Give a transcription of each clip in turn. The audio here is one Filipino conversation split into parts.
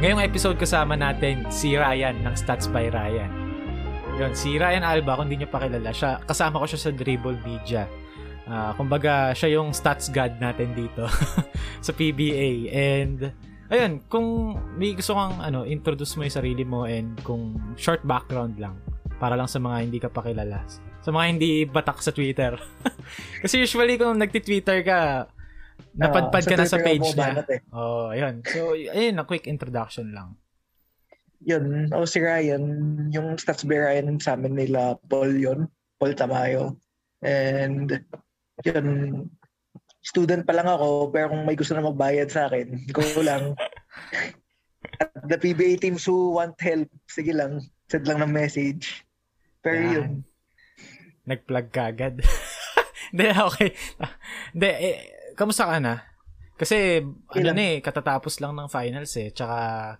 Ngayong episode kasama natin si Ryan ng Stats by Ryan. Yun, si Ryan Alba, kung hindi nyo pa kilala, siya, kasama ko siya sa Dribble Media. Uh, kumbaga, siya yung stats god natin dito sa PBA. And, ayun, kung may gusto kang ano, introduce mo yung sarili mo and kung short background lang, para lang sa mga hindi ka pa kilala. Sa mga hindi batak sa Twitter. Kasi usually kung nagti-Twitter ka, Napadpad ka na sa page niya. Eh. Oh, ayun. So, ayun, a quick introduction lang. Yun, ako si Ryan, yung stats by Ryan sa amin nila, Paul yun, Paul Tamayo. And, yun, student pa lang ako, pero kung may gusto na magbayad sa akin, ko lang. At the PBA teams who want help, sige lang, send lang ng message. Pero Yan. yun. Nag-plug ka agad. Hindi, okay. Hindi, eh, kamusta ka na? Kasi, ano na eh, katatapos lang ng finals eh. Tsaka,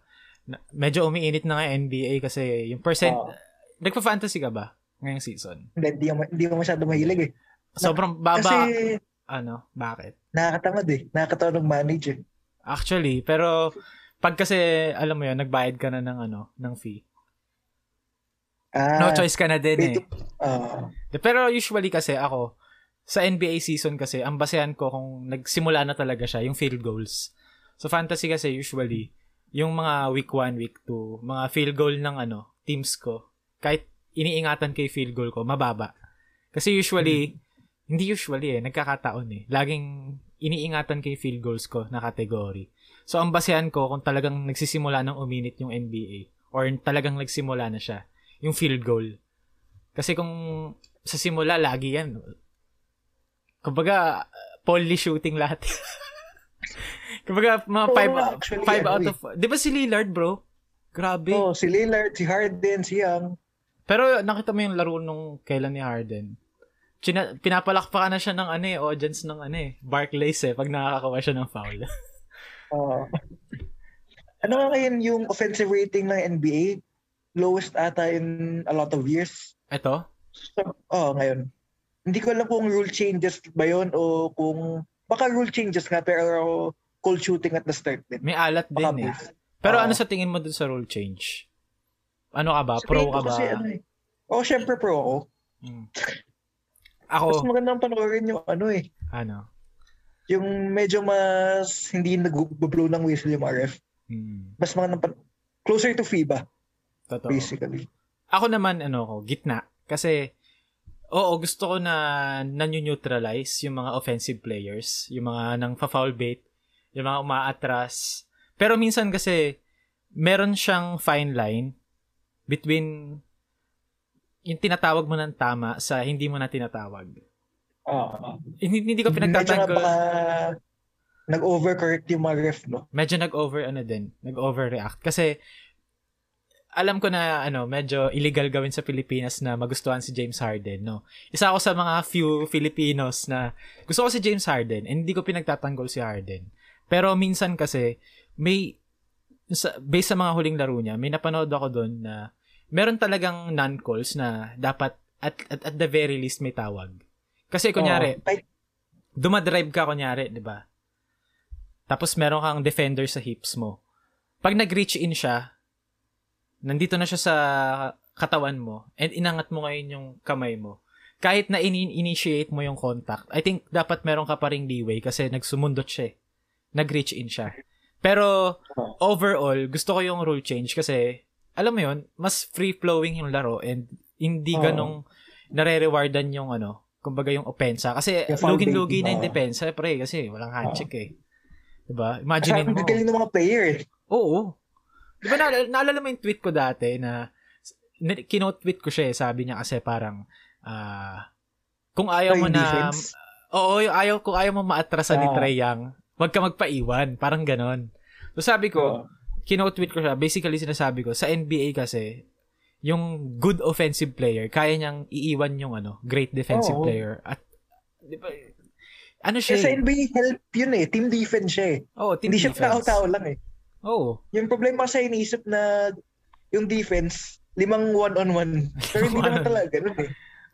medyo umiinit na nga NBA kasi yung percent, oh. nagpa-fantasy ka ba ngayong season? Hindi, hindi, hindi mo masyado mahilig eh. Sobrang baba. Kasi, ano, bakit? Nakakatamad eh. Nakakatamad manage eh. Actually, pero pag kasi, alam mo yun, nagbayad ka na ng ano, ng fee. Ah, no choice ka na din eh. Uh, pero usually kasi ako, sa NBA season kasi, ang basehan ko kung nagsimula na talaga siya, yung field goals. So, fantasy kasi usually, yung mga week 1, week 2, mga field goal ng ano, teams ko, kahit iniingatan kay field goal ko, mababa. Kasi usually, hmm. hindi usually eh, nagkakataon eh. Laging iniingatan kay field goals ko na category. So, ang basehan ko kung talagang nagsisimula ng uminit yung NBA or talagang nagsimula na siya, yung field goal. Kasi kung sa simula, lagi yan. Kumbaga, poly shooting lahat. Kumbaga, mga 5 oh, five out of... Di ba si Lillard, bro? Grabe. Oh, si Lillard, si Harden, si Young. Pero nakita mo yung laro nung kailan ni Harden. China, pinapalakpakan na siya ng ano eh, audience ng ano eh, Barclays eh, pag nakakakuha siya ng foul. Oo. uh, ano nga ngayon yung offensive rating ng NBA? Lowest ata in a lot of years. Ito? So, oh, ngayon hindi ko alam kung rule changes ba yon o kung baka rule changes nga pero cold shooting at the start din. May alat din eh. Pero uh, ano sa tingin mo dun sa rule change? Ano ka ba? Pro ka ba? Kasi, ano eh. Oh, syempre pro ako. Hmm. Ako. Mas magandang panoorin yung ano eh. Ano? Yung medyo mas hindi nag-blow ng whistle yung RF. Hmm. Mas magandang pan- closer to FIBA. Totoo. Basically. Ako naman, ano ko, gitna. Kasi, Oo, gusto ko na nanyo-neutralize yung mga offensive players, yung mga nang foul bait, yung mga umaatras. Pero minsan kasi meron siyang fine line between yung tinatawag mo ng tama sa hindi mo na tinatawag. Oo. Uh, hindi, hindi ko pinagtatanggol. Medyo baka nag-overcorrect yung mga ref, no? Medyo nag-over, ano din, nag-overreact. Kasi alam ko na ano, medyo illegal gawin sa Pilipinas na magustuhan si James Harden, no. Isa ako sa mga few Filipinos na gusto ko si James Harden and hindi ko pinagtatanggol si Harden. Pero minsan kasi may sa, based sa mga huling laro niya, may napanood ako doon na meron talagang non-calls na dapat at, at, at the very least may tawag. Kasi kunyari, oh, dumadrive ka kunyari, 'di ba? Tapos meron kang defender sa hips mo. Pag nag-reach in siya, nandito na siya sa katawan mo and inangat mo ngayon yung kamay mo, kahit na in-initiate mo yung contact, I think dapat meron ka pa ring leeway kasi nagsumundot siya eh. Nag-reach in siya. Pero overall, gusto ko yung rule change kasi alam mo yun, mas free-flowing yung laro and hindi ganong nare-rewardan yung ano, kumbaga yung opensa. Kasi lugin-lugi na yung depensa, pre, kasi walang handshake eh. Diba? Imagine mo. Ang ng mga player. Oo. Di ba na, naalala mo yung tweet ko dati na kino-tweet ko siya eh, sabi niya kasi parang uh, kung ayaw mo na defense? Oo, ayaw kung ayaw mo maatrasan uh, ni. Trey Young, wag ka magpaiwan, parang ganon. So sabi ko, uh, kino-tweet ko siya, basically sinasabi ko, sa NBA kasi, yung good offensive player, kaya niyang iiwan yung ano, great defensive oh. player. At, di ba, ano siya? Eh, sa NBA help yun eh, team defense siya eh. Oh, team Hindi defense. siya tao-tao lang eh. Oo. Yung problema sa iniisip na yung defense, limang one-on-one. Pero hindi naman talaga ganun eh.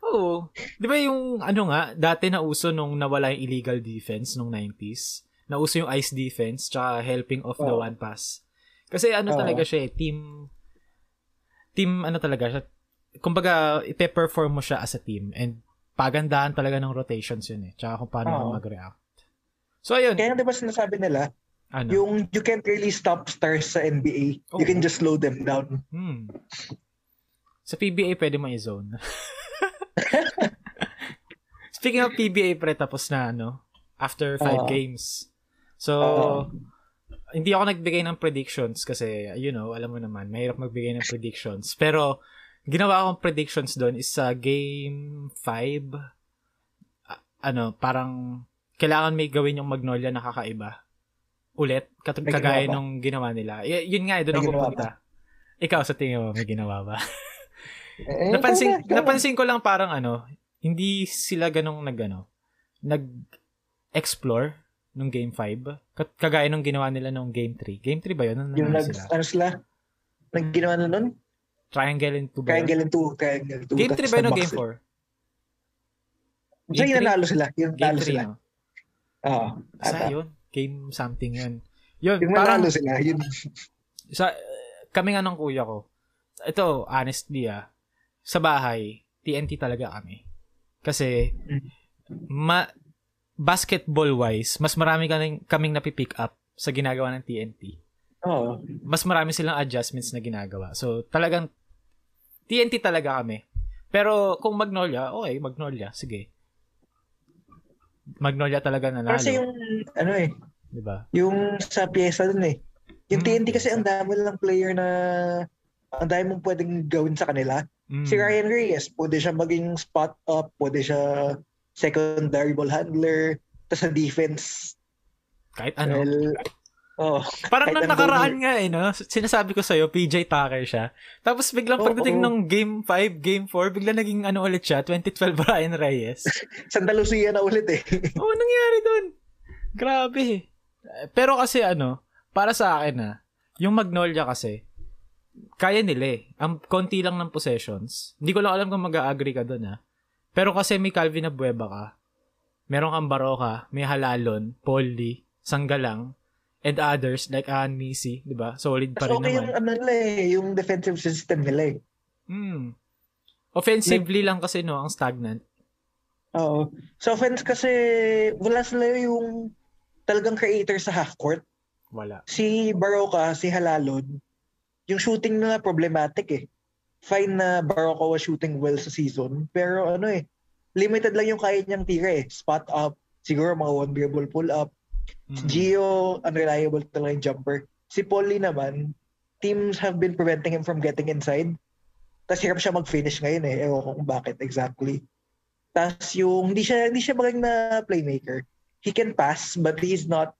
Oo. Di ba yung ano nga, dati na uso nung nawala yung illegal defense nung 90s. Nauso yung ice defense tsaka helping off oh. the one pass. Kasi ano Oo. talaga siya eh, team, team ano talaga siya, kumbaga, ipe-perform mo siya as a team and pagandahan talaga ng rotations yun eh. Tsaka kung paano ka mag-react. So, ayun. Kaya di ba sinasabi nila, ano? yung you can't really stop stars sa NBA. Oo. You can just slow them down. Hmm. Sa PBA, pwede mo i-zone. Speaking of PBA, pre, tapos na, ano, after five Oo. games. So, Oo. hindi ako nagbigay ng predictions kasi, you know, alam mo naman, mahirap magbigay ng predictions. Pero, ginawa akong predictions doon is sa game 5, ah, ano, parang, kailangan may gawin yung Magnolia na kakaiba. Ulit, kat- kagaya nung ginawa nila. Y- yun nga, eh, doon ako pupunta. Ikaw, sa tingin mo, may ginawa ba? Eh, napansin, ikaw na, ikaw na. napansin ko lang parang ano, hindi sila ganong nag, ano, nag-explore nung game 5. Kat- Kagaya nung ginawa nila nung game 3. Game 3 ba yun? Ano, Yung nag, sila? ano sila? Nag ginawa na nun? Triangle and 2 ba? Triangle and two, triangle two. Game 3 tapos ba yun o game 4? Basta yung nanalo sila. Yung Game nanalo 3, sila. no? Oo. Basta ata. yun. Game something yun. Yun, Yung parang, sila. Yun. sa, kami nga ng kuya ko, ito, honestly ah, sa bahay, TNT talaga kami. Kasi, ma, basketball-wise, mas marami kaming, kaming napipick up sa ginagawa ng TNT. Oo. Mas marami silang adjustments na ginagawa. So, talagang, TNT talaga kami. Pero, kung Magnolia, okay, Magnolia, sige. Magnolia talaga nanalo. Kasi yung, ano eh, di ba? yung sa pyesa dun eh. Yung Hmm, TNT kasi ang dami lang player na ang dami mong pwedeng gawin sa kanila. Mm. Si Ryan Reyes, pwede siya maging spot up, pwede siya secondary ball handler, tapos sa defense, Kahit ano. well, oh, Parang nung nakaraan nga eh, no? Sinasabi ko sa'yo, PJ Tucker siya. Tapos biglang pagdating oo. nung game 5, game 4, bigla naging ano ulit siya, 2012 Ryan Reyes. Santa Lucia na ulit eh. Oo, nangyari dun. Grabe. Eh, Pero kasi ano, para sa akin ah, yung Magnolia kasi, kaya nila eh. Ang konti lang ng possessions. Hindi ko lang alam kung mag-agree ka dun ah. Pero kasi may Calvin Abueva ka, meron kang Baroka, may Halalon, Lee, Sanggalang, and others like Ahan Misi, di ba? Solid pa rin okay naman. yung ano nila eh, yung defensive system nila eh. Hmm. Offensively lang kasi no, ang stagnant. Oo. Sa offense kasi, wala sila yung talagang creator sa half court. Wala. Si Baroka, si Halalon, yung shooting nila problematic eh. Fine na Baroka was shooting well sa season, pero ano eh, limited lang yung kaya niyang tira eh. Spot up, siguro mga one dribble pull up. Si Mm. Gio, unreliable talaga yung jumper. Si Paulie naman, teams have been preventing him from getting inside. Tapos hirap siya mag-finish ngayon eh. Ewan ko kung bakit exactly. Tapos yung, hindi siya, hindi siya magaling na playmaker. He can pass, but he's not,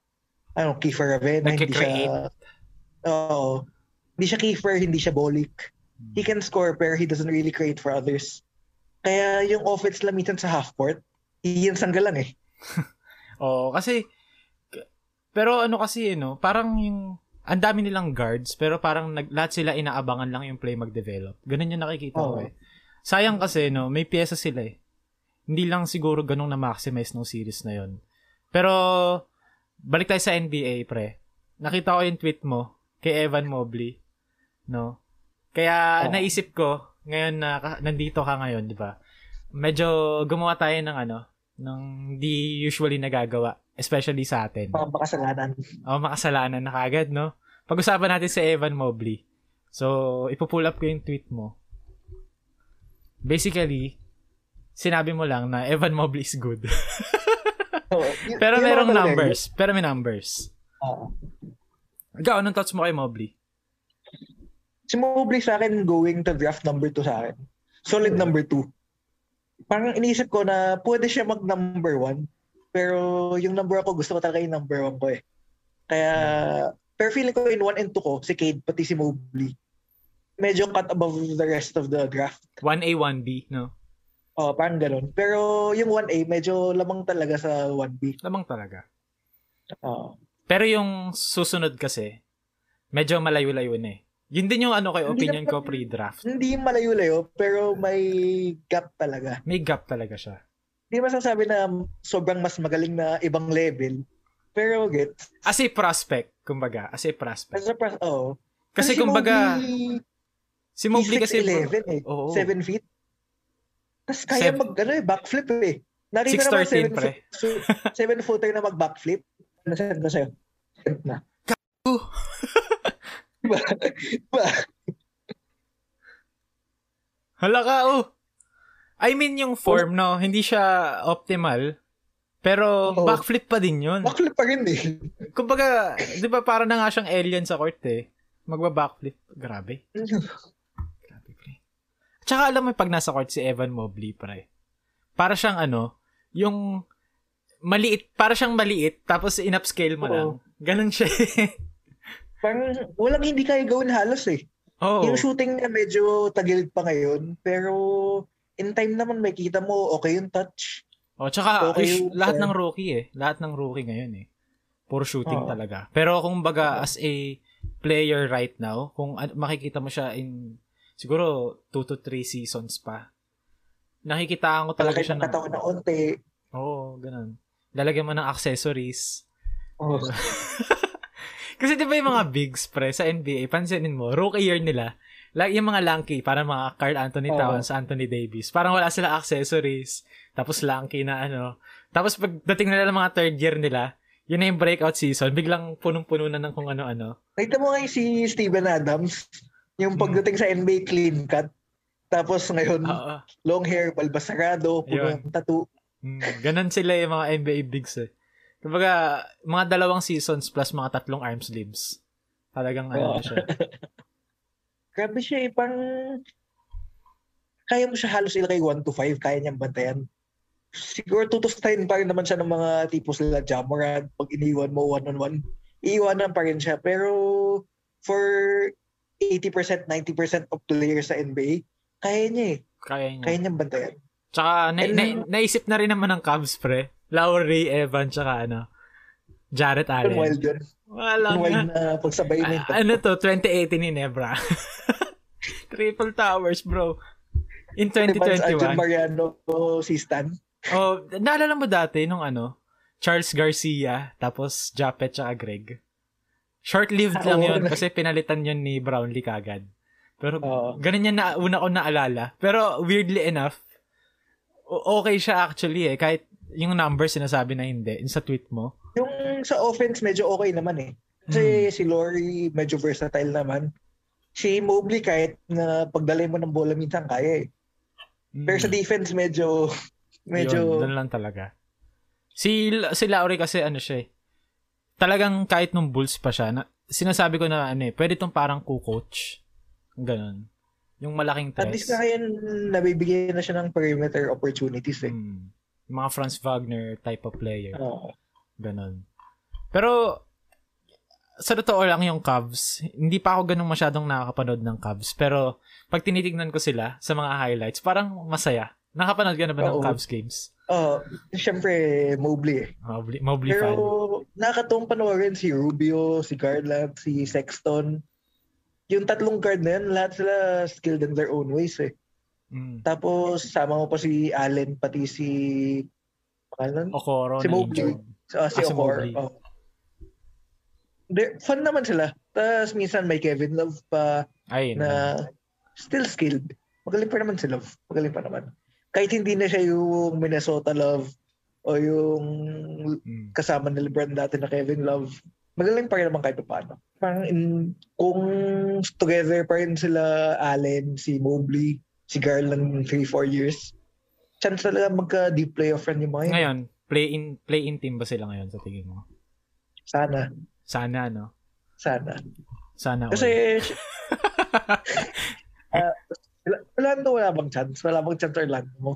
ano, Kiefer Ravena. Hindi siya, oo. Hindi siya Kiefer, hindi siya Bolik. He can score, pero he doesn't really create for others. Kaya yung offense lang minsan sa half court, iyan sangga lang eh. Oo, kasi pero ano kasi eh, no, parang yung ang dami nilang guards pero parang nag, lahat sila inaabangan lang yung play mag-develop. Ganun yung nakikita ko Oo. eh. Sayang kasi no, may pyesa sila eh. Hindi lang siguro ganung na-maximize ng series na yon. Pero balik tayo sa NBA pre. Nakita ko yung tweet mo kay Evan Mobley, no? Kaya Oo. naisip ko ngayon na nandito ka ngayon, di ba? Medyo gumawa tayo ng ano, ng di usually nagagawa, especially sa atin. Mga makasalanan. O, makasalanan na kagad, no? Pag-usapan natin si Evan Mobley. So, ipupull up ko yung tweet mo. Basically, sinabi mo lang na Evan Mobley is good. Oo. Y- Pero merong numbers. Pero may numbers. Oo. Ikaw, anong thoughts mo kay Mobley? Si Mobley sa akin going to draft number 2 sa akin. Solid number 2. Parang inisip ko na pwede siya mag number 1. Pero yung number ako, gusto ko talaga yung number 1 ko eh. Kaya, pero feeling ko in 1 and 2 ko, si Cade pati si Mobley, medyo cut above the rest of the draft. 1A, 1B, no? Oh, parang ganun. Pero yung 1A, medyo lamang talaga sa 1B. Lamang talaga. Oo. Pero yung susunod kasi, medyo malayo-layo na eh. Yun din yung ano kay Hindi opinion ko pre-draft. Hindi malayo-layo, pero may gap talaga. May gap talaga siya. Hindi masasabi na sobrang mas magaling na ibang level. Pero gets. As a prospect, kumbaga. As a prospect. As a pres- oh, Kasi kumbaga, Mobley, si Mobley kasi... 11 eh. Oo. 7 feet. Tapos kaya Seven- mag, ano eh, backflip eh. Narito naman 6'13", 7 pre. foot, 7 footer na mag backflip. Nasaan ko sa'yo? Send na. Ba, Hala ka, oh. I mean, yung form, no, hindi siya optimal. Pero, Oo. backflip pa din yun. backflip pa rin eh. Kumbaga, di ba para na nga siyang alien sa court eh. Magba-backflip. Grabe. Grabe, pre. Tsaka alam mo, pag nasa court si Evan Mobley, pre. Para siyang ano, yung maliit, para siyang maliit, tapos in-upscale mo Oo. lang. Ganon siya. eh. Parang walang hindi kaya gawin halos eh. Oo. Yung shooting niya medyo tagilid pa ngayon, pero in time naman may kita mo okay yung touch. Oh, tsaka Okay yung lahat ng rookie eh. Lahat ng rookie ngayon eh. Puro shooting Oo. talaga. Pero kung baga as a player right now, kung makikita mo siya in siguro 2 to 3 seasons pa. Nakikitaan ko talaga Palaki siya ng ng katawan na onte. Oo, ganun. Lalagyan mo ng accessories. Oh. Kasi di ba yung mga bigs pre sa NBA, pansinin mo, rookie year nila, like yung mga lanky, para mga Carl Anthony. Towns, Anthony Davis, parang wala sila accessories, tapos lanky na ano. Tapos pagdating nila ng mga third year nila, yun na yung breakout season, biglang punong-puno na ng kung ano-ano. Nakita mo nga yung si Steven Adams, yung Hmm. pagdating sa NBA clean cut. Tapos ngayon, Oo. long hair, balbasarado, puno Yun. ng tattoo. Mm, ganun sila yung mga NBA bigs eh. Kumbaga, mga dalawang seasons plus mga tatlong arm sleeves. Talagang ano Oo. na siya. Grabe siya eh, parang kaya mo siya halos ilagay 1 to 5, kaya niyang bantayan. Siguro 2 to 10 pa rin naman siya ng mga tipo sila Jamorant, pag iniwan mo one-on-one, iiwanan pa rin siya. Pero for 80%, 90% of players sa NBA, kaya niya eh. Kaya niya. Kaya niyang bantayan. Tsaka, na, And- na- naisip na rin naman ng Cubs, pre. Lowry, Evan, tsaka ano, Jarrett Allen. wild yun. Wala wild na pagsabay Ah, nito. ano to, 2018 ni Nebra. Triple Towers, bro. In Advance Adrian 2021. Mariano si Stan. Oh, naalala mo dati nung ano, Charles Garcia, tapos Japet tsaka Greg. Short-lived Ah, lang yun kasi pinalitan yun ni Brownlee kagad. Pero Oo. ganun yan na una ko naalala. Pero weirdly enough, okay siya actually eh. Kahit yung numbers sinasabi na hindi, yung sa tweet mo. Yung sa offense, medyo okay naman eh. Hmm. Kasi si Laurie, medyo versatile naman. Si Mobley, kahit na pagdalay mo ng bola minsan, kaya eh. Mm. Pero sa defense, medyo, medyo, Yun, doon lang talaga. Si, si Lowry kasi ano siya eh. Talagang kahit nung Bulls pa siya, na, sinasabi ko na ano eh, pwede tong parang co-coach. Ganon. Yung malaking at least na kaya nabibigyan na siya ng perimeter opportunities eh. Hmm. Mga Franz Wagner type of player. Oo. Ganon. Pero, sa totoo lang yung Cavs, hindi pa ako ganun masyadong nakakapanood ng Cavs. Pero, pag tinitignan ko sila sa mga highlights, parang masaya. Nakapanood ka na ba ng Oo. Cavs games? Oo. Siyempre, Mobley eh. Mobley, Mobley Pero fan. nakakatuwang panoorin si Rubio, si Garland, si Sexton. Yung tatlong guard na yan, lahat sila skilled in their own ways eh. Mm. Tapos sama mo pa si Allen, pati si... Ano? Okoro Si Mobley. injured. Ah, si Ah, si Okor. Mobley. Oh. De, fun naman sila. Tapos minsan may Kevin Love pa Ay, na still skilled. Magaling pa naman si Love. Magaling pa naman. Kahit hindi na siya yung Minnesota Love o yung Mm. kasama ni LeBron dati na Kevin Love, magaling pa rin naman kahit paano. Parang in, kung together pa rin sila Allen, si Mobley, si Garland 3-4 years, chance talaga magka-deep playoff run yung mga yun. Ngayon, play-in play-in team ba sila ngayon sa tingin mo? Sana. Sana, no? Sana. Sana. Kasi, uh, Orlando wala bang chance? Wala bang chance Orlando mo?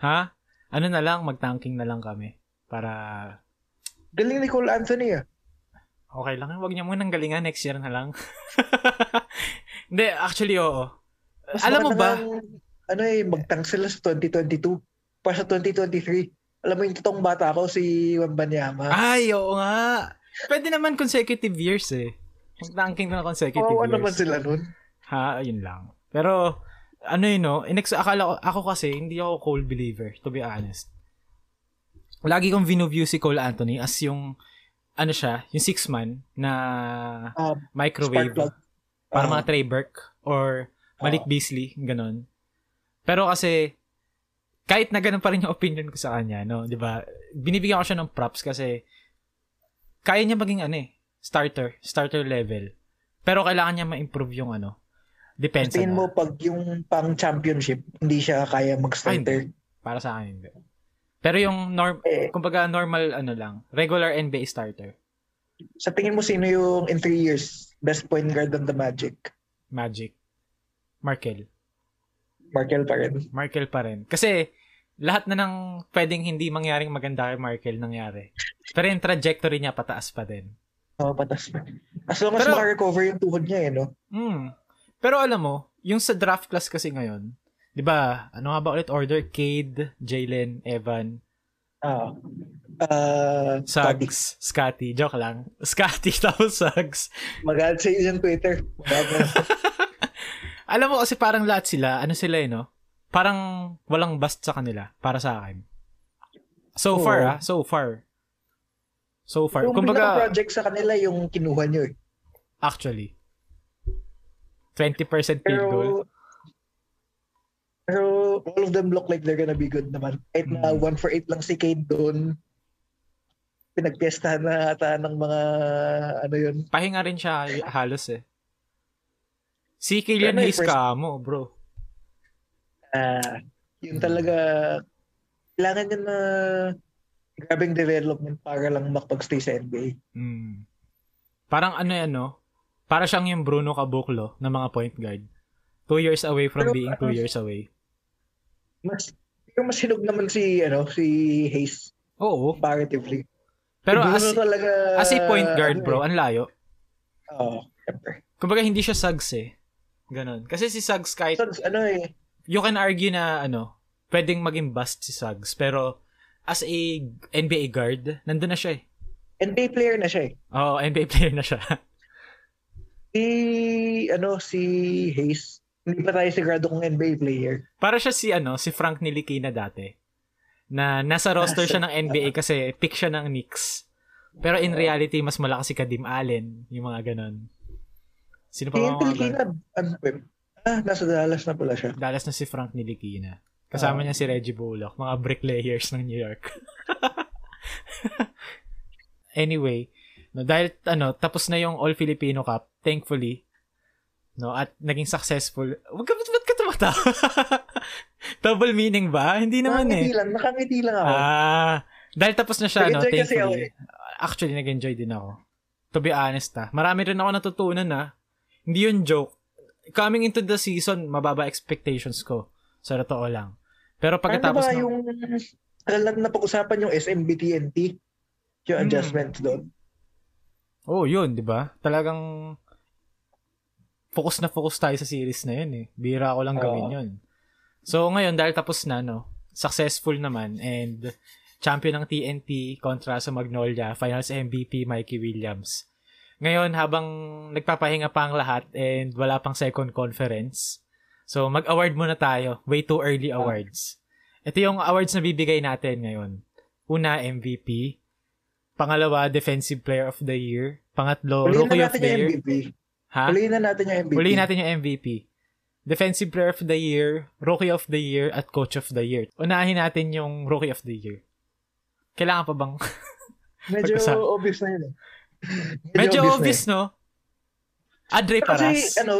Ha? Ano na lang, mag-tanking na lang kami. Para, Galing ni Cole Anthony ah. okay lang. Huwag niya munang galingan. Next year na lang. Hindi, actually, oo. Mas Alam mo ba? nga, ano eh, magtank sila sa 2022. Para sa 2023. Alam mo yung totoong bata ko, si Wembanyama. Ay, oo nga. Pwede naman consecutive years eh. Mag-tanking na consecutive Kawawa years. naman sila nun. Ha, ayun lang. Pero, ano yun, no? Inex- akala ko, ako kasi, hindi ako Cole believer, to be honest. Lagi kong view si Cole Anthony as yung, ano siya, yung six man na Um, microwave. Para Ah. mga Trey Burke or Malik Ah. Beasley, ganon. Pero kasi, kahit na ganun pa rin yung opinion ko sa kanya, no, di ba? Binibigyan ko siya ng props kasi kaya niya maging ano eh, starter, starter level. Pero kailangan niya ma-improve yung ano, depensa Tingin mo pag yung pang championship, hindi siya kaya mag-starter. Para sa akin, hindi. Pero yung norm, Eh, kumbaga normal ano lang, regular NBA starter, sa tingin mo sino yung in three years best point guard ng the Magic? Magic, Markel. Markel pa rin. Markel pa rin. Kasi, lahat na ng pwedeng hindi mangyaring maganda kay Markel nangyari. Pero yung trajectory niya pataas pa din. Oo, patas pa. As long as Pero- maka-recover yung tuhod niya, eh, no? Hmm. Pero alam mo, yung sa draft class kasi ngayon, di ba, ano nga ba ulit order? Cade, Jalen, Evan, Ah. Ah, Scotty. Suggs, Scotty. Joke lang. Scotty tapos Suggs. Mag-add sa Twitter. Na. Alam mo kasi parang lahat sila, ano sila eh, no? Parang walang bust sa kanila, para sa akin. So Oo. far, ah. So far. So far. yung Kumbaga, project sa kanila yung kinuha niyo, eh. actually. 20% field Pero, goal. pero all of them look like they're gonna be good naman. Kahit na Mm. 1 for 8 lang si Cade doon, pinagpiestahan na ata ng mga, ano yun. Pahinga rin siya halos eh. Si Killian Hayes first- ka mo, bro. Ah, yun talaga, kailangan niya na grabing development para lang makapag-stay sa NBA. Mm. Parang ano yan, no? Para siyang yung Bruno Caboclo na mga point guard. Two years away from Pero being two parang- years away. Mas, pero mas hinog naman si, ano, si Hayes Oo. comparatively. Pero Si as, talaga, as a point guard, ano bro, eh. ang layo. Oo, syempre. Kumbaga, hindi siya Suggs eh. Ganon. Kasi si Suggs kahit, So, ano eh, you can argue na, ano, pwedeng maging bust si Suggs. Pero, as a NBA guard, nandun na siya eh. NBA player na siya eh. Oo, NBA player na siya. Si, ano, si Hayes, hindi pa tayo sigurado kung NBA player. Para siya si, ano, si Frank Nilikina dati. Na nasa roster siya ng NBA kasi pick siya ng Knicks. Pero in reality, mas malakas si Kadim Allen. Yung mga ganon. Sino pa ba mga Pilipina, ano? Ah, nasa Dallas na pala siya. Dallas na si Frank Nilikina. Kasama Ah. niya si Reggie Bullock. Mga bricklayers ng New York. anyway, no, dahil ano, tapos na yung All Filipino Cup, thankfully, no, at naging successful. Wag ka, ba't ka tumatawa? Double meaning ba? Hindi naman eh. nakangiti lang, nakangiti lang ako. Ah, dahil tapos na siya, no, kasi ako thankfully. Actually, nag-enjoy din ako. To be honest, ah. Marami rin ako natutunan, ah. Hindi yun joke. Coming into the season, mababa expectations ko. Sa totoo lang. Pero pagkatapos ba ng... yung, alam na pag-usapan yung SMBTNT, yung Hmm. adjustments doon. Oh, yun, di ba? Talagang focus na focus tayo sa series na yun eh. Bira ko lang gawin yun. So, ngayon, dahil tapos na, no, successful naman and champion ng TNT kontra sa Magnolia, finals MVP Mikey Williams. Ngayon, habang nagpapahinga pa ang lahat and wala pang second conference, so mag-award muna tayo. Way too early Ah. awards. Ito yung awards na bibigay natin ngayon. Una, MVP. Pangalawa, Defensive Player of the Year. Pangatlo, Huliin Rookie of the Year. MVP. Ha? Na natin yung MVP. Huliin natin yung MVP. Defensive Player of the Year, Rookie of the Year, at Coach of the Year. Unahin natin yung Rookie of the Year. Kailangan pa bang... Medyo obvious na yun eh. Medyo na obvious, eh. no? Adre Kasi, Paras. ano,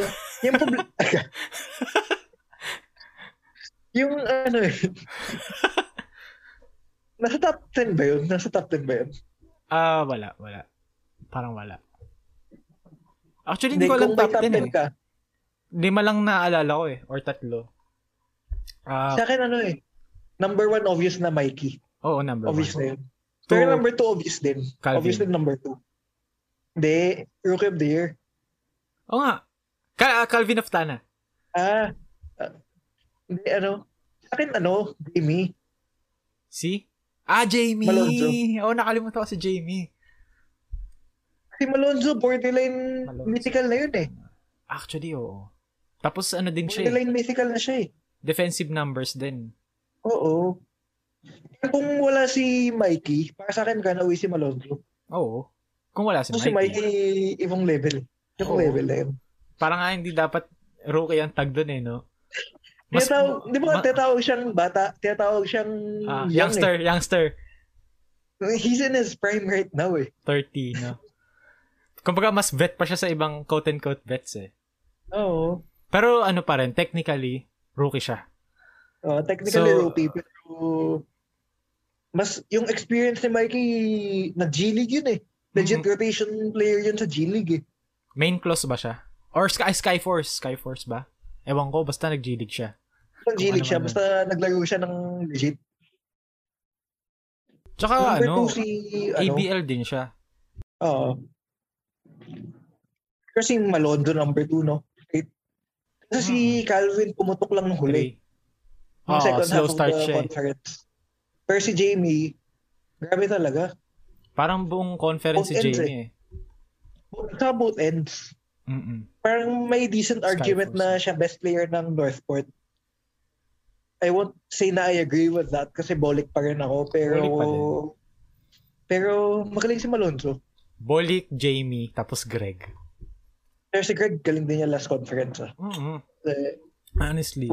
yung public... yung ano eh. Nasa top 10 ba yun? Nasa top 10 ba yun? Ah, wala, wala. Parang wala. Actually, hindi ko alam top 10 eh. ka. Lima lang naalala ko eh. Or tatlo. Ah, Sa akin ano eh. Number one, obvious na Mikey. oo, number Obvious one. na yun. Pero number two, obvious din. Calvin. Obvious din number two. Hindi, Rookie of the Year. Oo nga. Ka- Calvin of Tana. Ah, ah, hindi ano. Sa akin ano, Jamie. Si? Ah, Jamie! Malonzo. Oo, nakalimutan ko si Jamie. Si Malonzo, borderline Malonzo. mythical na yun eh. Actually, oo. Tapos ano din siya eh. Borderline mythical na siya eh. Defensive numbers din. Oo. Kung wala si Mikey, para sa akin, ganawi si Malonzo. Oo. Kung wala si So, si Mikey. Mikey, ibang level. Ibang Oo. level na yun. Parang nga hindi dapat rookie ang tag doon eh, no? Mas, tinatawag, di ba ma- tinatawag siyang bata? Tinatawag siyang uh, youngster, eh. youngster. He's in his prime right now eh. 30, no? Kumbaga, mas vet pa siya sa ibang quote-unquote vets eh. Oo. Pero ano pa rin, technically, rookie siya. Oh, technically so, rookie, pero mas yung experience ni Mikey na G League yun eh. Legit mm-hmm. rotation player yun sa G League eh. Main clause ba siya? Or Sky Skyforce, Skyforce ba? Ewan ko, basta nag-G League siya. G League ano siya, basta naglaro siya ng legit. Tsaka ano, si, ABL ano, din siya. Oo. Kasi Malondo number 2, no? Kasi hmm. si Calvin pumutok lang ng huli. Oh, second slow half start of the siya. Eh. conference. Pero si Jamie, grabe talaga. Parang buong conference both si Jamie eh. Sa both ends. Mm-mm. Parang may decent Skyforce. argument na siya best player ng Northport. I won't say na I agree with that kasi bolik pa rin ako. Pero, pero magaling si Malonzo. Bolik, Jamie, tapos Greg. Pero si Greg, galing din niya last conference. Ah. Mm-hmm. Uh, Honestly.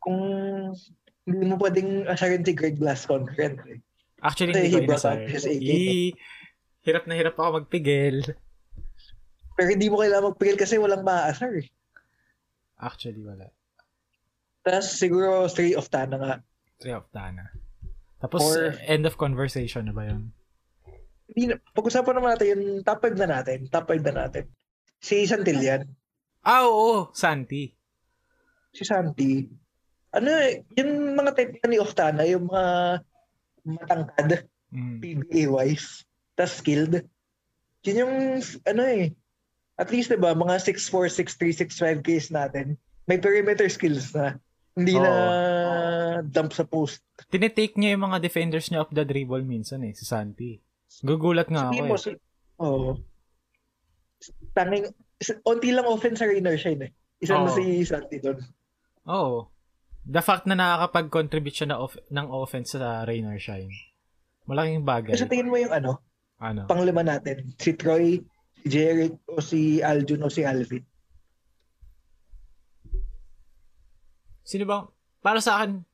Kung hindi mo pwedeng asarin si Greg last conference. Eh. Actually, hindi ko inasar. I- hirap na hirap ako magpigil. Pero hindi mo kailangan magpigil kasi walang maaasar eh. Actually, wala. Tapos siguro 3 of Tana nga. 3 of Tana. Tapos Or, end of conversation na ba yun? Hindi na, pag-usapan naman natin yung top 5 na natin. Top 5 na natin. Si Santillan. Ah, oo. Santi. Si Santi. Ano, yung mga type ni Oftana, yung mga matangkad, mm. PBA-wise, tas skilled. Yun yung, ano eh, at least, diba, mga 6'4", 6'3", 6'5 case natin, may perimeter skills na. Hindi oh. na dump sa post. Tinitake niya yung mga defenders niya off the dribble minsan eh, si Santi. Gugulat nga ako eh. Oo. Oh. Tanging, onti lang offense sa Rainer Shine eh. Isa oh. na si Santi doon. Oo. Oh. The fact na nakakapag-contribute siya na off- ng offense sa Rain or Shine. Malaking bagay. Kasi tingin mo yung ano? Ano? Panglima natin. Si Troy, si Jeric, o si Aljun, o si Alvin. Sino bang, para sa akin,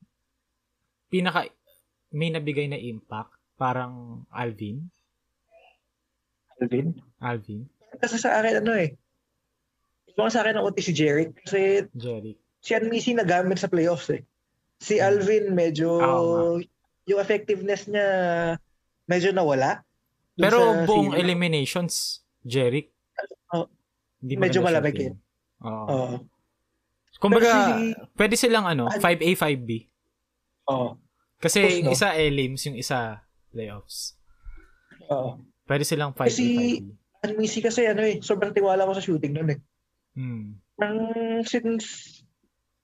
pinaka, may nabigay na impact, parang Alvin. Alvin? Alvin. Kasi sa akin, ano eh, yung sa akin ang si Jeric. Kasi Jeric si Anmisi nagamit sa playoffs eh. Si hmm. Alvin medyo oh, yung effectiveness niya medyo nawala. Pero buong season. eliminations, Jeric. Oh, hindi medyo malamig eh. Oo. Oh. Kumbaga, si, pwede silang ano, 5A, 5B. Oo. Oh. Kasi Push, no? isa elims, yung isa playoffs. Oo. Pwede silang 5A, kasi, 5B. Anmisi kasi ano eh, sobrang tiwala ko sa shooting nun eh. Hmm. Nang since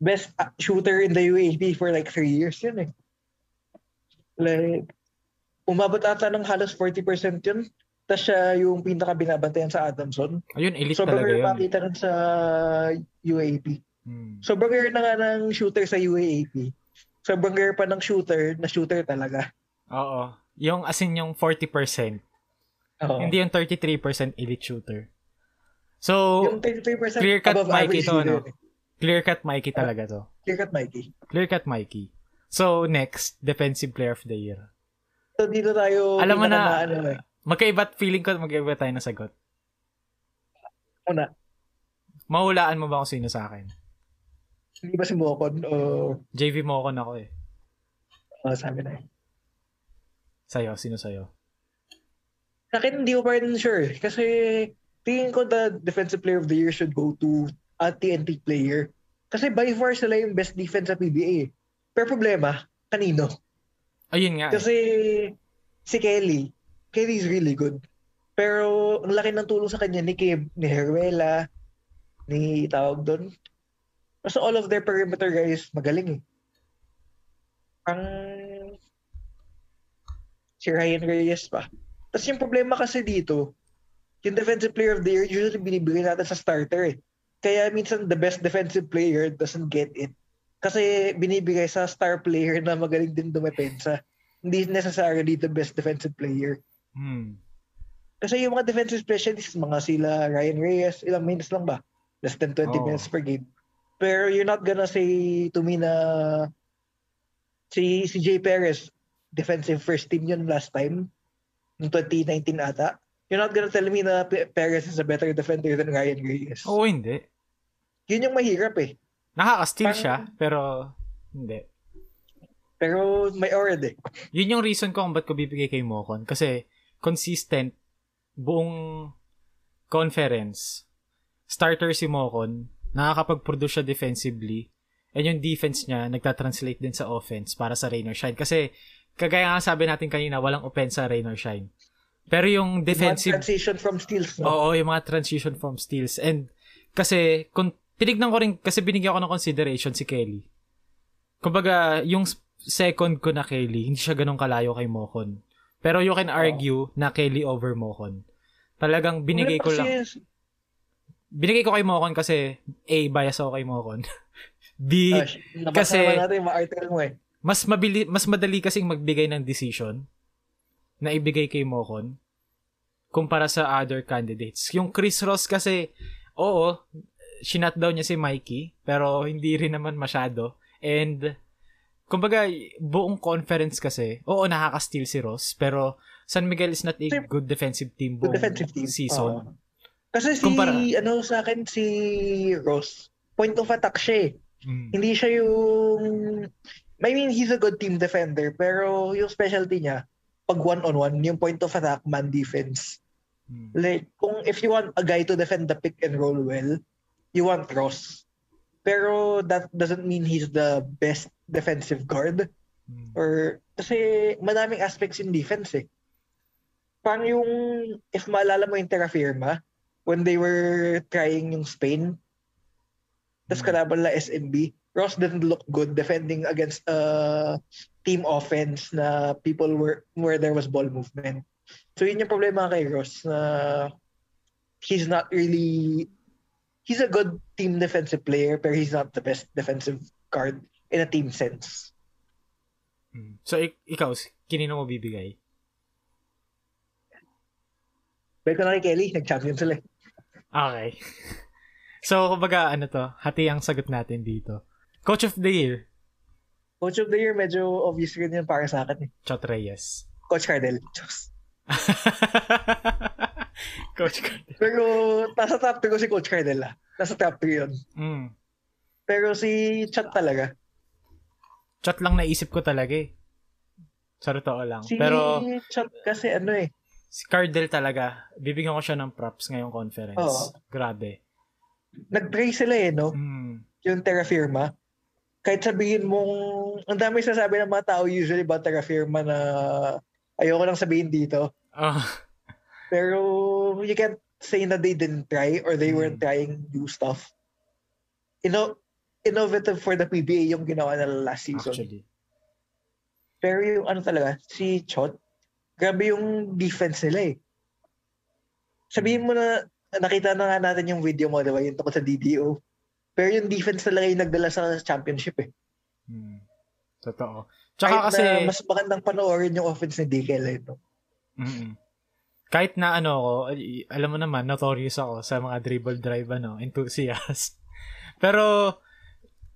best shooter in the UAP for like three years yun eh. Like, umabot ata ng halos 40% yun. Tapos siya yung pinaka binabantayan sa Adamson. Ayun, elite Sobrang talaga yun. Sobrang makita rin sa UAP. Hmm. Sobrang rare na nga ng shooter sa UAP. Sobrang rare pa ng shooter na shooter talaga. Oo. Yung as in yung 40%. Oo. Hindi yung 33% elite shooter. So, yung 33% clear cut Mike ito, no? Eh. Clear cut Mikey talaga to. Clear cut Mikey. Clear cut Mikey. So, next, defensive player of the year. So, dito tayo... Alam mo na, ano, eh. magkaiba, feeling ko magkaiba tayo na sagot. Una. Mahulaan mo ba kung sino sa akin? Hindi ba si Mokon o... JV Mokon ako eh. Oh, sabi na eh. Sa'yo, sino sa'yo? Sa akin, hindi ko pa rin sure. Kasi tingin ko the defensive player of the year should go to at TNT player. Kasi by far sila yung best defense sa PBA. Pero problema, kanino? Ayun nga. Eh. Kasi si Kelly, Kelly is really good. Pero ang laki ng tulong sa kanya ni Kim, ni Heruela, ni tawag doon. So all of their perimeter guys magaling eh. Ang si Ryan Reyes pa. Tapos yung problema kasi dito, yung defensive player of the year usually binibigay natin sa starter eh. Kaya minsan the best defensive player doesn't get it. Kasi binibigay sa star player na magaling din dumepensa. Hindi necessarily the best defensive player. Hmm. Kasi yung mga defensive specialists, mga sila Ryan Reyes, ilang minutes lang ba? Less than 20 Oo. minutes per game. Pero you're not gonna say to me na si, si Jay Perez, defensive first team yun last time, ng 2019 ata. You're not gonna tell me na Pe- Perez is a better defender than Ryan Reyes. Oo, hindi. Yun yung mahirap eh. Nakaka-steal siya, pero hindi. Pero may aura eh. Yun yung reason ko kung ba't ko bibigay kay Mocon. Kasi consistent, buong conference, starter si Mocon, nakakapag-produce siya defensively, and yung defense niya, nagtatranslate din sa offense para sa rain or shine. Kasi, kagaya nga sabi natin kanina, walang offense sa rain or shine. Pero yung defensive transition from steals. No? Oo, yung mga transition from steals. And kasi, kung tinignan ko rin, kasi binigyan ko ng consideration si Kelly. Kumbaga, yung second ko na Kelly, hindi siya ganun kalayo kay Mocon. Pero you can argue na Kelly over Mocon. Talagang binigay ko lang. Binigay ko kay Mocon kasi A, bias ako kay Mocon. B, ah, nabasa kasi- natin mo eh. mas mabili mas madali kasing magbigay ng decision na ibigay kay Mocon kumpara sa other candidates. Yung Chris Ross kasi, oo, shinut down niya si Mikey, pero hindi rin naman masyado. And, kumbaga, buong conference kasi, oo, nakaka-steal si Ross, pero San Miguel is not a good defensive team Good buong defensive team. season. Oo. kasi si, Kumpara- ano sa akin, si Ross, point of attack siya eh. Mm. Hindi siya yung, I mean, he's a good team defender, pero yung specialty niya, pag one-on-one, yung point of attack, man defense. Mm. Like, kung if you want a guy to defend the pick and roll well, you want Ross. Pero that doesn't mean he's the best defensive guard. Mm. Or, kasi madaming aspects in defense eh. Parang yung, if maalala mo yung Terra Firma, when they were trying yung Spain, tapos Mm. kalaban la SMB, Ross didn't look good defending against a team offense na people were, where there was ball movement. So yun yung problema kay Ross na he's not really, he's a good team defensive player pero he's not the best defensive guard in a team sense. Mm. So, ik- ikaw, kinino mo bibigay? Balik ko na kay Kelly, nag-champion sila. Okay. So, kumbaga, ano to, hati ang sagot natin dito. Coach of the Year, Coach of the year, medyo obvious rin yun para sa akin. Eh. Chot Reyes. Coach Cardell. Diyos. Coach Cardell. Pero nasa top 3 ko si Coach Cardell ah. Nasa top 3 yun. Mm. Pero si Chat talaga. Chot lang naisip ko talaga eh. Sa totoo lang. Si Pero Chat kasi ano eh. si Cardell talaga, bibigyan ko siya ng props ngayong conference. Oo. Grabe. Nag-try sila eh, no? Mm. Yung Terra Firma. Kahit sabihin mong, ang dami sasabi ng mga tao usually about Terra Firma na ayoko lang sabihin dito. Oh, Pero you can't say na they didn't try or they weren't Mm. trying new stuff. Inno innovative for the PBA yung ginawa nila last season. actually. Pero yung ano talaga, si Chot, grabe yung defense nila eh. Sabihin mo na, nakita na nga natin yung video mo, di ba? Yung tungkol sa DDO. Pero yung defense talaga yung nagdala sa championship eh. Mm. Totoo. Tsaka Kahit kasi, mas magandang panoorin yung offense ni Dickel eh. No? Kahit na ano ako, ay- alam mo naman, notorious ako sa mga dribble drive, ano, enthusiast. Pero,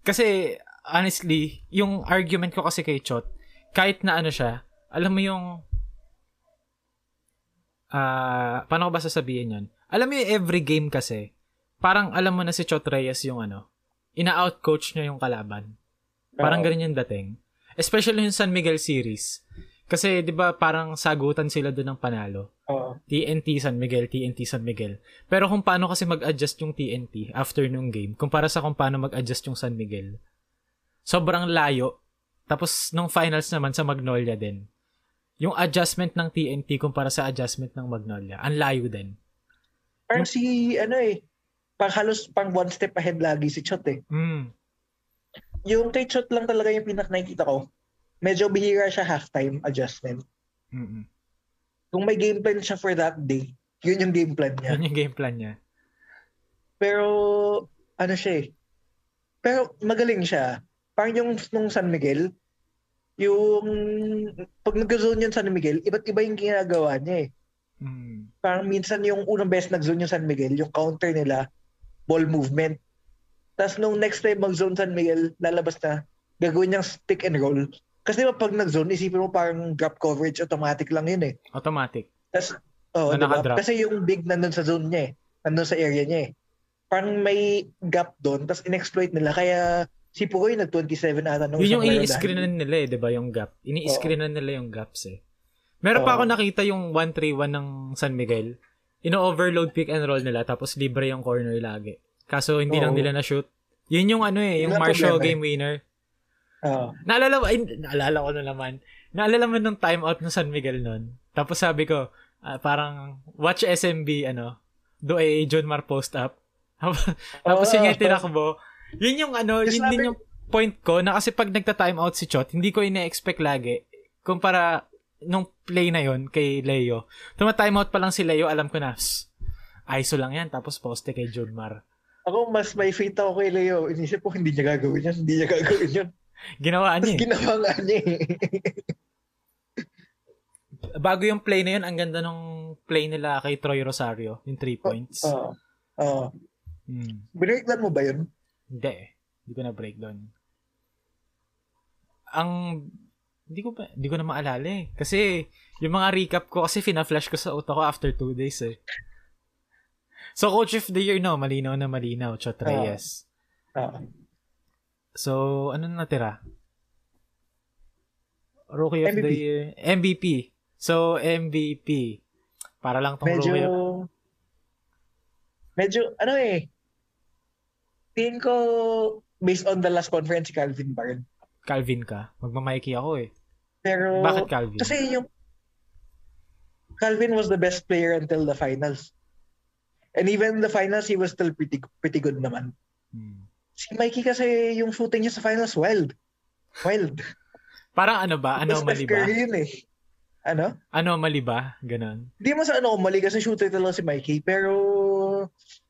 kasi, honestly, yung argument ko kasi kay Chot, kahit na ano siya, alam mo yung, ah, paano ko ba sasabihin yan? Alam mo yung every game kasi, parang alam mo na si Chot Reyes yung ano, ina-outcoach niya yung kalaban. Parang Oo. ganun yung dating. Especially yung San Miguel series. Kasi, di ba, parang sagutan sila doon ng panalo. Oo. TNT San Miguel, TNT San Miguel. Pero kung paano kasi mag-adjust yung TNT after nung game, kumpara sa kung paano mag-adjust yung San Miguel, sobrang layo. Tapos, nung finals naman sa Magnolia din, yung adjustment ng TNT kumpara sa adjustment ng Magnolia, ang layo din. Parang si, ano eh, pang halos pang one step ahead lagi si Chot eh. Mm. Yung kay Chot lang talaga yung pinak nakikita ko. Medyo bihira siya halftime adjustment. Mm-mm. Kung may game plan siya for that day, yun yung game plan niya. Yan yung game plan niya. Pero, ano siya eh. Pero magaling siya. Parang yung nung San Miguel, yung pag nag-zone yung San Miguel, iba't iba yung ginagawa niya eh. Mm. Parang minsan yung unang best nag-zone yung San Miguel, yung counter nila, ball movement. Tapos nung next time mag-zone San Miguel, lalabas na, gagawin niyang stick and roll. Kasi diba pag nag-zone, isipin mo parang drop coverage, automatic lang yun eh. Automatic. Tapos, oh, Na diba? nakadrop. Kasi yung big nandun sa zone niya eh. Nandun sa area niya eh. Parang may gap doon, tapos in-exploit nila. Kaya si Pugoy nag-27 ata nung Yun yung i-screenan nila eh, di ba, yung gap. Ini-screenan nila yung gaps eh. Meron pa ako nakita yung 1-3-1 ng San Miguel. Ino-overload pick and roll nila tapos libre yung corner lagi. Kaso hindi lang Oo. nila na-shoot. Yun yung ano eh, Yun yung Marshall problema eh. game winner. Oo. Naalala ay, naalala ko na naman. Naalala mo nung timeout ng San Miguel nun. Tapos sabi ko, ah, parang watch SMB, ano, do a John Mar post up. Tapos Oo. yun yung tinakbo. Yun yung ano, yun din yung point ko na kasi pag nagta-timeout si Chot, hindi ko ina-expect lagi. Kumpara nung play na yon kay Leo. Tuma-timeout pa lang si Leo, alam ko na, "Ss, ISO lang yan, tapos poste kay John Mar. Ako, mas may faith ako kay Leo. Inisip ko, hindi niya gagawin yun. Hindi niya gagawin yun. Ginawa Tapos niya eh. ginawa nga niya eh. Bago yung play na yun, ang ganda nung play nila kay Troy Rosario, yung 3 points. Oo. Oo. Hmm. Biniglan mo ba yun? Hindi eh. Hindi ko na breakdown. Ang hindi ko pa, hindi ko na maalala eh. Kasi yung mga recap ko kasi fina-flash ko sa utak ko after two days eh. So coach of the year no, malinaw na malinaw, Chot Reyes. Oo. So ano na natira? Rookie of the MVP. year, MVP. So MVP. Para lang tong Medyo, rookie of- medyo, ano eh, tingin ko, based on the last conference, si Calvin Bard. Calvin ka. Magmamikey ako eh. Pero, Bakit Calvin? kasi yung, Calvin was the best player until the finals. And even in the finals, he was still pretty pretty good naman. Hmm. Si Mikey kasi yung shooting niya sa finals, wild. Wild. Parang ano ba? Anomaly Steph ba? Yun eh. Ano? Anomaly ba? Ganon. Hindi mo sa anomaly kasi shooter talaga si Mikey. Pero,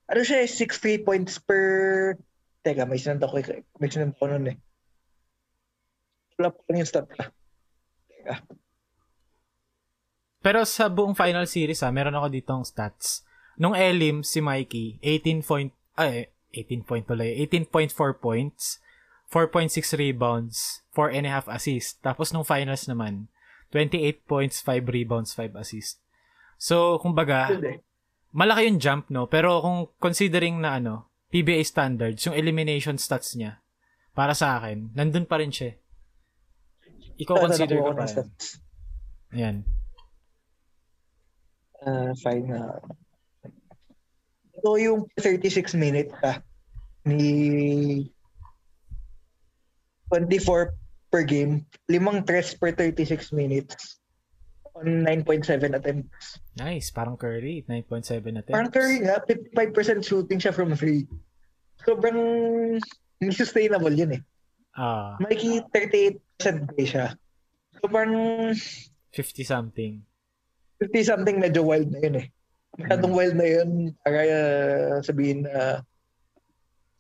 ano siya eh, 6 free points per... Teka, may sinunod ako, eh. may sinunod ako nun eh. Wala pa yung stat. Teka. Pero sa buong final series ah, meron ako ditong stats. Nung Elim, si Mikey, 18 point, ay, 18 point tuloy, 18.4 points, 4.6 rebounds, 4 and a half assists. Tapos nung finals naman, 28 points, 5 rebounds, 5 assists. So, kumbaga, malaki yung jump, no? Pero kung considering na ano, PBA standards, yung elimination stats niya, para sa akin, nandun pa rin siya. Ikaw consider ko pa rin. Ayan. Ah, fine. ah. ito yung 36 minutes ka ni 24 per game, limang tres per 36 minutes on 9.7 attempts. Nice. Parang Curry. 9.7 attempts. Parang Curry nga, 55% shooting siya from three. Sobrang sustainable yun eh. Ah, Mikey, 38% play siya. So parang 50 something. 50 something medyo wild na yun eh. Masyadong wild na yun para uh, sabihin na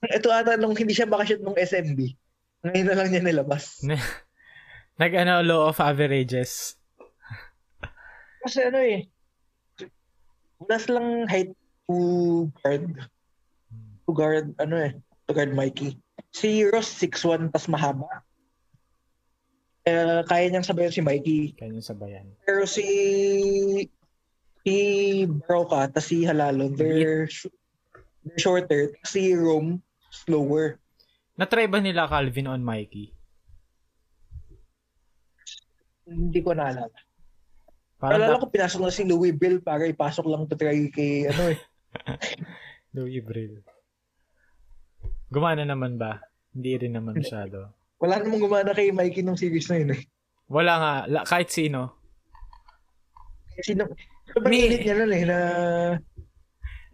ito ata nung hindi siya makashoot nung SMB. Ngayon na lang niya nilabas. Nag ano, law of averages. Kasi ano eh, wala silang height to guard. To guard, ano eh, to guard Mikey. Si Ross 6'1 tas mahaba. Eh, kaya niyang sabayan si Mikey. Kanyang sabayan. Pero si si Broca tas si Halalon, they're, they're shorter. Tas Si Rome, slower. Na-try ba nila Calvin on Mikey? Hindi ko naalala. Parang Alala da- ko pinasok na si Louis Bill para ipasok lang to try kay ano eh. Louis Brill. Gumana naman ba? Hindi rin naman masyado. Wala namang gumana kay Mikey nung series na yun eh. Wala nga. La- kahit sino. Sino, sobrang Ni- init niya nun eh na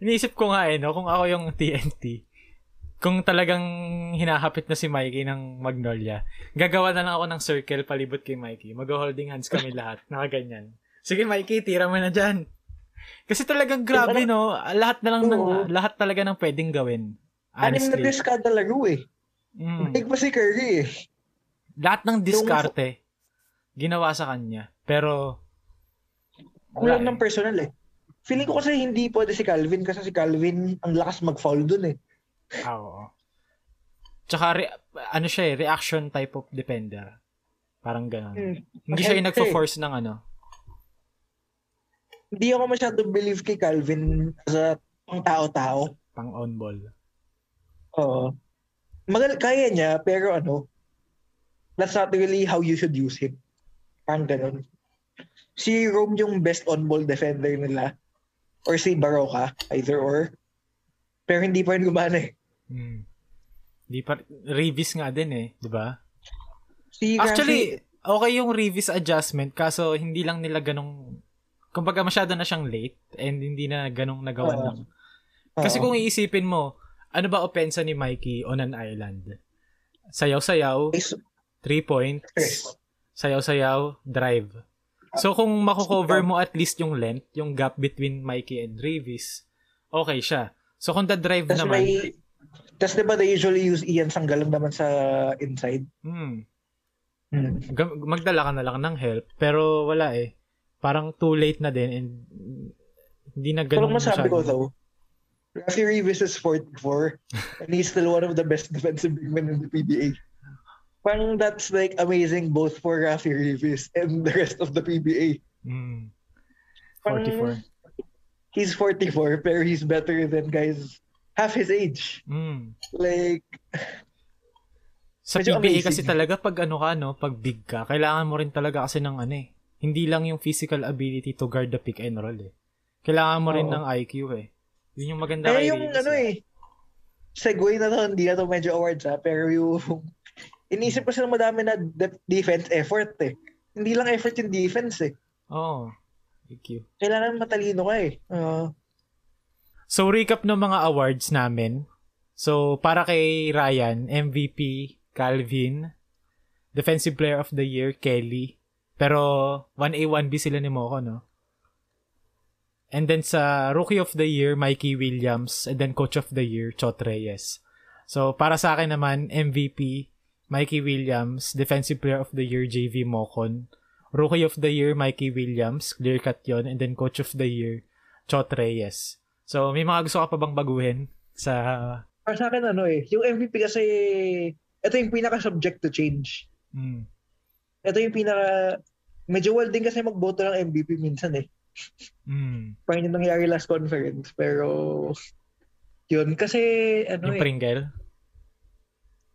Iniisip ko nga eh, no? Kung ako yung TNT, kung talagang hinahapit na si Mikey ng Magnolia, gagawa na lang ako ng circle palibot kay Mikey. Mag-holding hands kami lahat. Nakaganyan. Sige Mikey, tira mo na dyan. Kasi talagang grabe, no? Lahat na lang ng, lahat talaga ng pwedeng gawin. anim na Honestly. discard laro eh. Mm. Big pa si Curry eh. Lahat ng diskarte, ginawa sa kanya. Pero, Kulang ng personal eh. feeling ko kasi hindi pwede si Calvin kasi si Calvin ang lakas mag-foul dun eh. Ah, oo. Tsaka, re- ano siya eh, reaction type of defender. Parang gano'n. Hmm. Hindi siya yung nagpo-force ng ano. Hindi ako masyado believe kay Calvin as a pang tao-tao. Pang on ball. Oo. Magal kaya niya, pero ano, that's not really how you should use him. Parang ganun. Si Rome yung best on-ball defender nila. Or si Baroka, either or. Pero hindi pa rin gumana eh. Hmm. Di pa, Revis nga din eh, di ba? Si Actually, okay yung Revis adjustment, kaso hindi lang nila ganong, kumbaga masyado na siyang late, and hindi na ganong nagawa ng, kasi kung iisipin mo, ano ba opensa ni Mikey on an island? Sayaw-sayaw, three points, sayaw-sayaw, drive. So kung mako-cover mo at least yung length, yung gap between Mikey and Revis, okay siya. So kung the drive Tapos naman, may, tapos diba they usually use Ian Sanggalang naman sa inside? hmm, Hmm. Magdala ka na lang ng help pero wala eh parang too late na din and hindi na Pero ganun masabi ko masyado. though, Rafi Reeves is 44 and he's still one of the best defensive big men in the PBA. Parang that's like amazing both for Rafi Reeves and the rest of the PBA. Mm. Parang 44 He's 44 pero he's better than guys half his age. mm. Like, sa PBA amazing. kasi talaga pag ano ka no pag big ka kailangan mo rin talaga kasi ng ano eh hindi lang yung physical ability to guard the pick and roll eh kailangan mo rin Oo. ng IQ eh yun yung maganda eh kay yung ano eh, segue na to, hindi na to medyo awards ha, pero yung inisip ko sila madami na de- defense effort eh. Hindi lang effort yung defense eh. Oo. IQ. Kailangan matalino ka eh. Oo. So, recap ng mga awards namin. So, para kay Ryan, MVP, Calvin, Defensive Player of the Year, Kelly. Pero, 1A, 1B sila ni Moko, no? And then sa Rookie of the Year, Mikey Williams. And then Coach of the Year, Chot Reyes. So, para sa akin naman, MVP, Mikey Williams. Defensive Player of the Year, JV Mokon. Rookie of the Year, Mikey Williams. Clear cut yun. And then Coach of the Year, Chot Reyes. So, may mga gusto ka pa bang baguhin sa... Para sa akin ano eh, yung MVP kasi, ito yung pinaka subject to change. Mm, Ito yung pinaka, medyo wild din kasi magboto ng MVP minsan eh. mm, Parang yung nangyari last conference. Pero, yun. Kasi, ano yung eh, Pringle?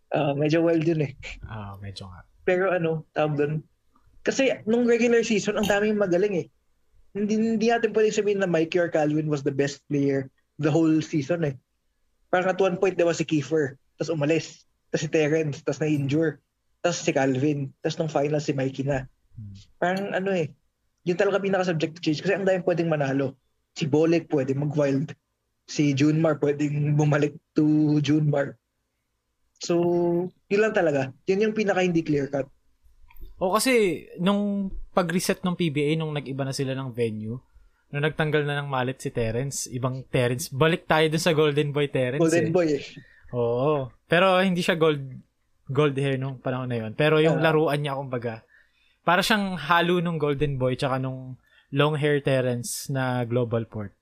ah, medyo wild yun eh. Ah, medyo nga. Pero ano, tawag doon. Kasi nung regular season, ang daming magaling eh. Hindi, hindi natin pwedeng sabihin na Mikey or Calvin was the best player the whole season eh. Parang at one point, was si Kiefer, tapos umalis. Tapos si Terrence, tapos na-injure. Tapos si Calvin, tapos nung final si Mikey na. Parang ano eh, yun talaga pinaka-subject to change kasi ang daming pwedeng manalo. Si Bolek pwede mag-wild. Si Junmar pwedeng bumalik to Junmar. So, yun lang talaga. Yun yung pinaka hindi clear cut. O kasi, nung pag-reset ng PBA, nung nag-iba na sila ng venue, nung nagtanggal na ng mallet si Terrence, ibang Terrence, balik tayo dun sa Golden Boy Terrence Golden eh. Boy eh. Oo. Pero hindi siya gold gold hair nung panahon na yon. Pero yung Ah. laruan niya, kumbaga, para siyang halo nung Golden Boy tsaka nung long hair Terrence na Global Port.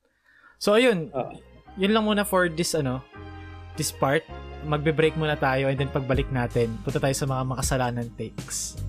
So, ayun. Ah. Yun lang muna for this, ano, this part. Magbe-break muna tayo and then pagbalik natin, punta tayo sa mga makasalanan takes.